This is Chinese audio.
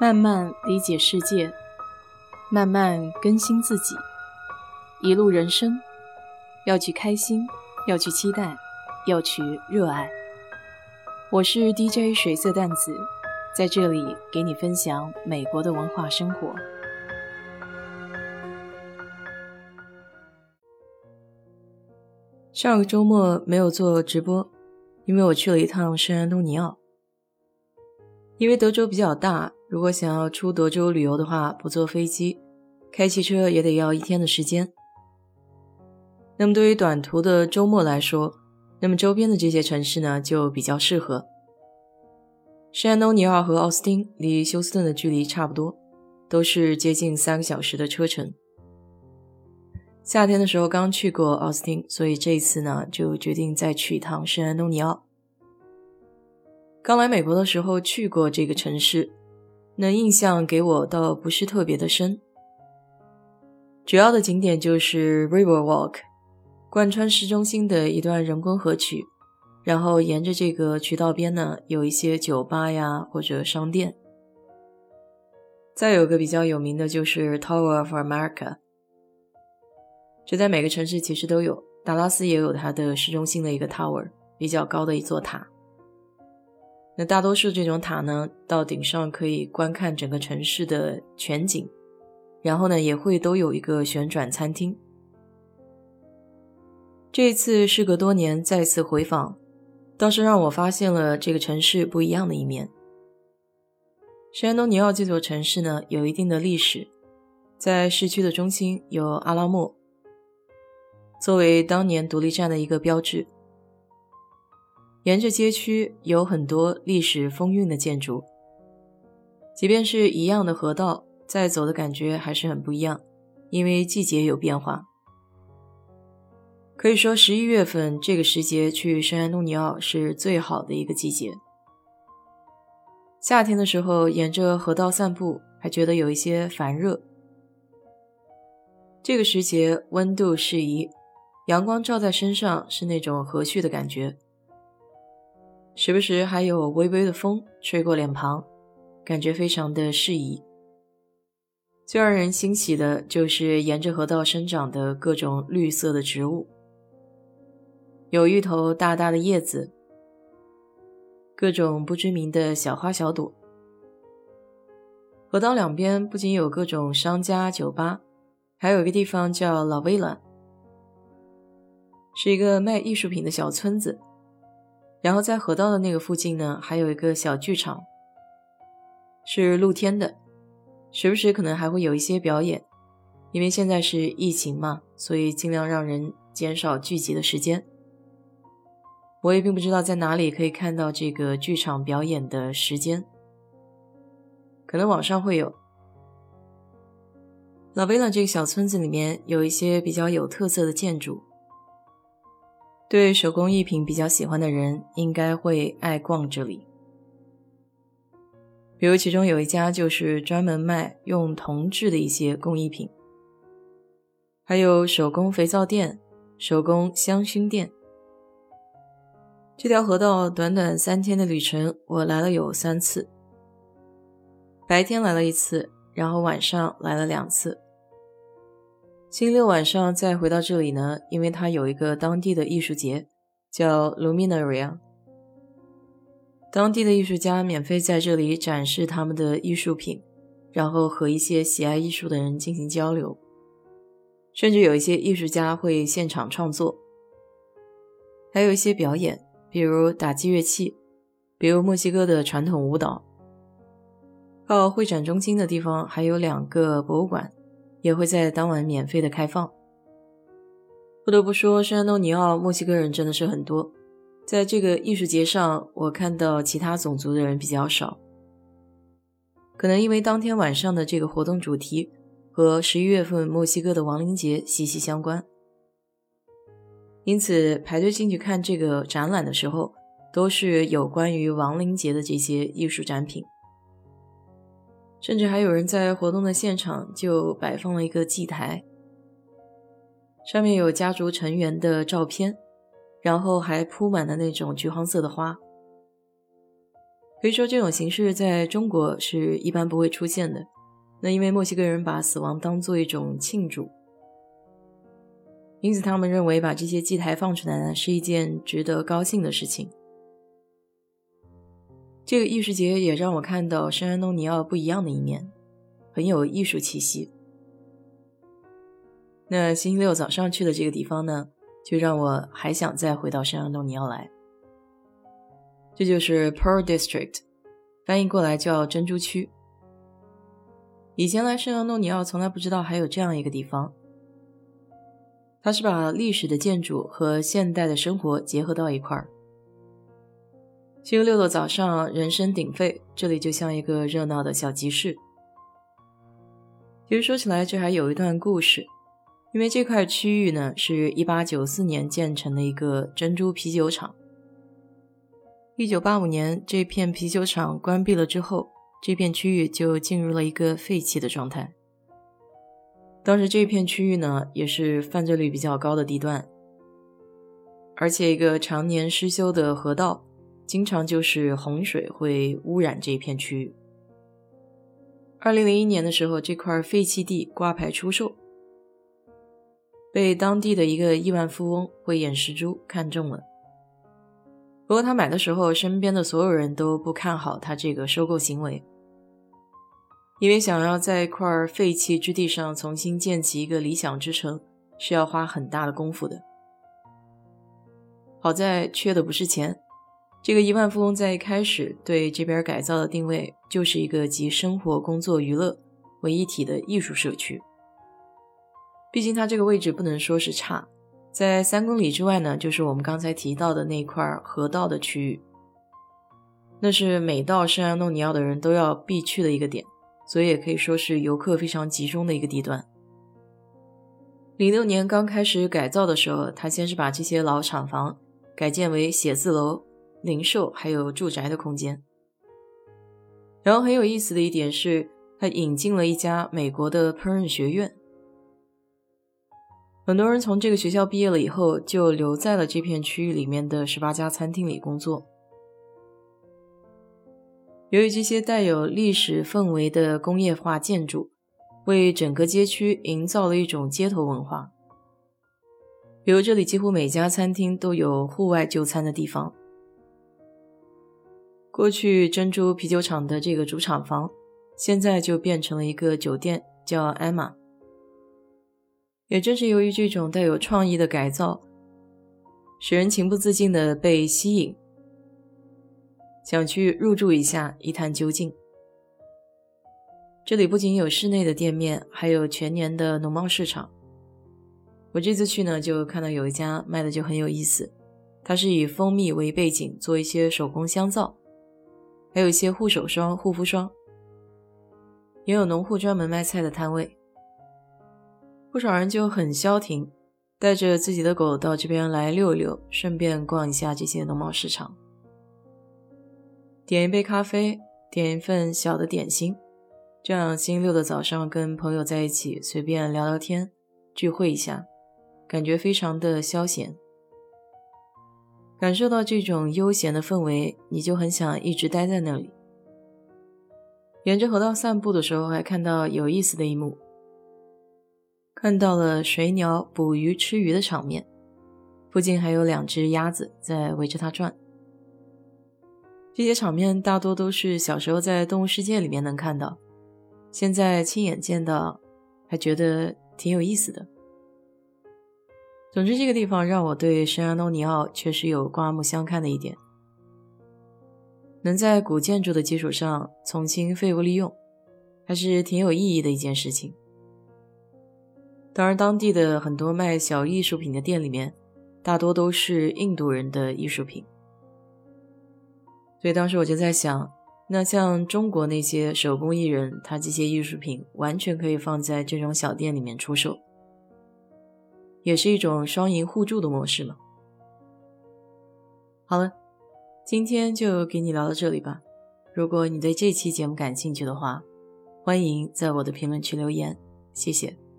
慢慢理解世界，慢慢更新自己。一路人生，要去开心，要去期待，要去热爱。我是 DJ 水色淡子，在这里给你分享美国的文化生活。上个周末没有做直播，因为我去了一趟圣安东尼奥。因为德州比较大。如果想要出德州旅游的话，不坐飞机，开汽车也得要一天的时间。那么对于短途的周末来说，那么周边的这些城市呢就比较适合。圣安东尼奥和奥斯汀离休斯顿的距离差不多，都是接近三个小时的车程。夏天的时候刚去过奥斯汀，所以这一次呢就决定再去一趟圣安东尼奥。刚来美国的时候去过这个城市。那印象给我倒不是特别的深，主要的景点就是 River Walk，贯穿市中心的一段人工河渠，然后沿着这个渠道边呢，有一些酒吧呀或者商店。再有个比较有名的就是 Tower of America，这在每个城市其实都有，达拉斯也有它的市中心的一个 Tower，比较高的一座塔。那大多数这种塔呢，到顶上可以观看整个城市的全景，然后呢，也会都有一个旋转餐厅。这次事隔多年再次回访，倒是让我发现了这个城市不一样的一面。圣安东尼奥这座城市呢，有一定的历史，在市区的中心有阿拉莫，作为当年独立战的一个标志。沿着街区有很多历史风韵的建筑，即便是一样的河道，在走的感觉还是很不一样，因为季节有变化。可以说，十一月份这个时节去圣安东尼奥是最好的一个季节。夏天的时候，沿着河道散步，还觉得有一些烦热。这个时节温度适宜，阳光照在身上是那种和煦的感觉。时不时还有微微的风吹过脸庞，感觉非常的适宜。最让人欣喜的就是沿着河道生长的各种绿色的植物，有芋头大大的叶子，各种不知名的小花小朵。河道两边不仅有各种商家酒吧，还有一个地方叫老威兰，是一个卖艺术品的小村子。然后在河道的那个附近呢，还有一个小剧场，是露天的，时不时可能还会有一些表演。因为现在是疫情嘛，所以尽量让人减少聚集的时间。我也并不知道在哪里可以看到这个剧场表演的时间，可能网上会有。老威朗这个小村子里面有一些比较有特色的建筑。对手工艺品比较喜欢的人，应该会爱逛这里。比如，其中有一家就是专门卖用铜制的一些工艺品，还有手工肥皂店、手工香薰店。这条河道短短三天的旅程，我来了有三次，白天来了一次，然后晚上来了两次。星期六晚上再回到这里呢，因为它有一个当地的艺术节，叫 Luminaria。当地的艺术家免费在这里展示他们的艺术品，然后和一些喜爱艺术的人进行交流，甚至有一些艺术家会现场创作，还有一些表演，比如打击乐器，比如墨西哥的传统舞蹈。靠会展中心的地方还有两个博物馆。也会在当晚免费的开放。不得不说，圣安东尼奥墨西哥人真的是很多。在这个艺术节上，我看到其他种族的人比较少，可能因为当天晚上的这个活动主题和十一月份墨西哥的亡灵节息息相关，因此排队进去看这个展览的时候，都是有关于亡灵节的这些艺术展品。甚至还有人在活动的现场就摆放了一个祭台，上面有家族成员的照片，然后还铺满了那种橘黄色的花。可以说这种形式在中国是一般不会出现的。那因为墨西哥人把死亡当做一种庆祝，因此他们认为把这些祭台放出来呢是一件值得高兴的事情。这个艺术节也让我看到圣安东尼奥不一样的一面，很有艺术气息。那星期六早上去的这个地方呢，就让我还想再回到圣安东尼奥来。这就是 Pearl District，翻译过来叫珍珠区。以前来圣安东尼奥，从来不知道还有这样一个地方。它是把历史的建筑和现代的生活结合到一块儿。星期六的早上，人声鼎沸，这里就像一个热闹的小集市。其实说起来，这还有一段故事，因为这块区域呢，是一八九四年建成的一个珍珠啤酒厂。一九八五年，这片啤酒厂关闭了之后，这片区域就进入了一个废弃的状态。当时这片区域呢，也是犯罪率比较高的地段，而且一个常年失修的河道，经常就是洪水会污染这一片区域。二零零一年的时候，这块废弃地挂牌出售，被当地的一个亿万富翁慧眼识珠看中了。不过他买的时候，身边的所有人都不看好他这个收购行为，因为想要在一块废弃之地上重新建起一个理想之城，是要花很大的功夫的。好在缺的不是钱，这个亿万富翁在一开始对这边改造的定位就是一个集生活、工作、娱乐为一体的艺术社区。毕竟它这个位置不能说是差。在三公里之外呢，就是我们刚才提到的那块河道的区域，那是每到圣安东尼奥的人都要必去的一个点，所以也可以说是游客非常集中的一个地段。零六年刚开始改造的时候，他先是把这些老厂房改建为写字楼、零售还有住宅的空间。然后很有意思的一点是，他引进了一家美国的烹饪学院。很多人从这个学校毕业了以后，就留在了这片区域里面的十八家餐厅里工作。由于这些带有历史氛围的工业化建筑，为整个街区营造了一种街头文化。比如这里几乎每家餐厅都有户外就餐的地方。过去珍珠啤酒厂的这个主厂房，现在就变成了一个酒店，叫艾玛。也正是由于这种带有创意的改造，使人情不自禁地被吸引，想去入住一下，一探究竟。这里不仅有室内的店面，还有全年的农贸市场。我这次去呢，就看到有一家卖的就很有意思，它是以蜂蜜为背景做一些手工香皂，还有一些护手霜、护肤霜，也有农户专门卖菜的摊位。不少人就很消停，带着自己的狗到这边来溜溜，顺便逛一下这些农贸市场，点一杯咖啡，点一份小的点心，这样星期六的早上跟朋友在一起随便聊聊天，聚会一下，感觉非常的消闲。感受到这种悠闲的氛围，你就很想一直待在那里。沿着河道散步的时候，还看到有意思的一幕。看到了水鸟捕鱼、吃鱼的场面，附近还有两只鸭子在围着它转。这些场面大多都是小时候在动物世界里面能看到，现在亲眼见到，还觉得挺有意思的。总之，这个地方让我对圣安东尼奥确实有刮目相看的一点，能在古建筑的基础上重新废物利用，还是挺有意义的一件事情。当然，当地的很多卖小艺术品的店里面，大多都是印度人的艺术品。所以当时我就在想，那像中国那些手工艺人，他这些艺术品完全可以放在这种小店里面出售，也是一种双赢互助的模式了。好了，今天就给你聊到这里吧。如果你对这期节目感兴趣的话，欢迎在我的评论区留言，谢谢。